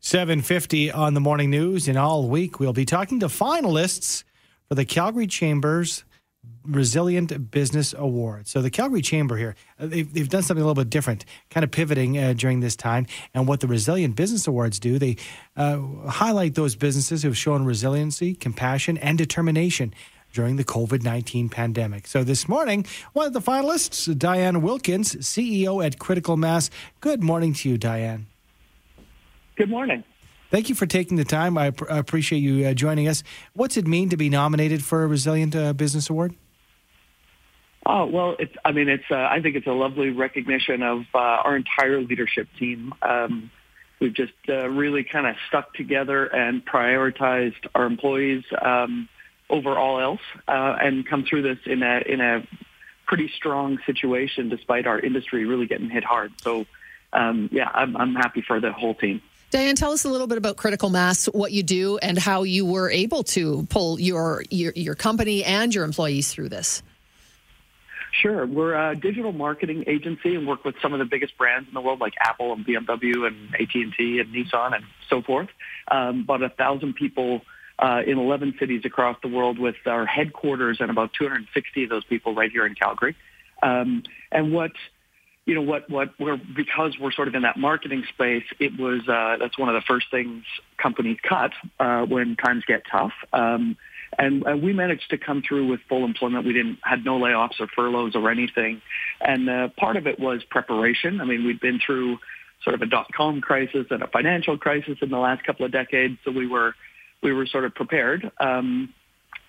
750 on the morning news. And all week, we'll be talking to finalists for the Calgary Chamber's Resilient Business Award. So the Calgary Chamber here, uh, they've, they've done something a little bit different, kind of pivoting uh, during this time. And what the Resilient Business Awards do, they uh, highlight those businesses who've shown resiliency, compassion, and determination during the COVID 19 pandemic. So this morning, one of the finalists, Dianne Wilkins, CEO at Critical Mass. Good morning to you, Dianne. Good morning. Thank you for taking the time. I, pr- appreciate you uh, joining us. What's it mean to be nominated for a Resilient uh, Business Award? Oh well, it's. I mean, it's. Uh, I think it's a lovely recognition of uh, our entire leadership team. Um, we've just uh, really kind of stuck together and prioritized our employees um, over all else, uh, and come through this in a in a pretty strong situation, despite our industry really getting hit hard. So, um, yeah, I'm, I'm happy for the whole team. Dianne, tell us a little bit about Critical Mass, what you do, and how you were able to pull your your, your company and your employees through this. Sure. We're a digital marketing agency and work with some of the biggest brands in the world like Apple and BMW and AT&T and Nissan and so forth. Um, about a thousand people uh, in 11 cities across the world with our headquarters and about 260 of those people right here in Calgary. Um, and what you know what what we're because we're sort of in that marketing space. It was uh, that's one of the first things companies cut uh, when times get tough. Um, and, and we managed to come through with full employment. We didn't had no layoffs or furloughs or anything, and uh, part of it was preparation. I mean, we'd been through sort of a dot com crisis and a financial crisis in the last couple of decades, so we were we were sort of prepared. Um,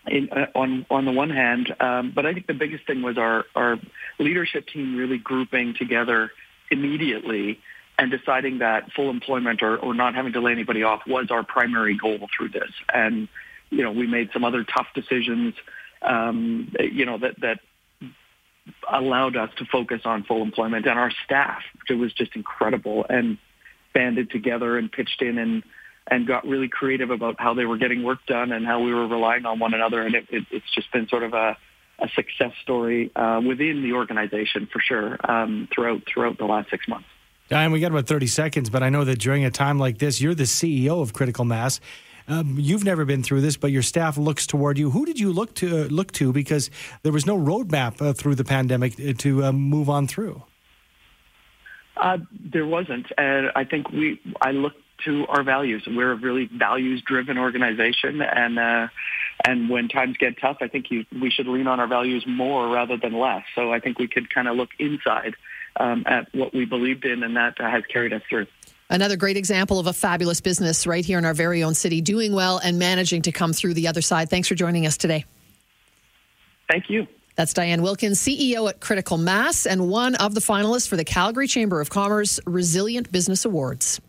in, uh, on on the one hand, um, but I think the biggest thing was our our leadership team really grouping together immediately and deciding that full employment or, or not having to lay anybody off was our primary goal through this. And you know, we made some other tough decisions, um, you know, that, that allowed us to focus on full employment and our staff, it was just incredible and banded together and pitched in and, and got really creative about how they were getting work done and how we were relying on one another. And it, it, it's just been sort of a, a success story uh, within the organization for sure um, throughout throughout the last six months. Dianne, we got about 30 seconds, but I know that during a time like this, you're the CEO of Critical Mass. Um, you've never been through this, but your staff looks toward you. Who did you look to uh, look to because there was no roadmap uh, through the pandemic uh, to uh, move on through? Uh, there wasn't, and I think we. I looked to our values. We're a really values-driven organization, and uh, and when times get tough, I think you, we should lean on our values more rather than less. So I think we could kind of look inside um, at what we believed in, and that has carried us through. Another great example of a fabulous business right here in our very own city, doing well and managing to come through the other side. Thanks for joining us today. Thank you. That's Dianne Wilkins, CEO at Critical Mass and one of the finalists for the Calgary Chamber of Commerce Resilient Business Awards.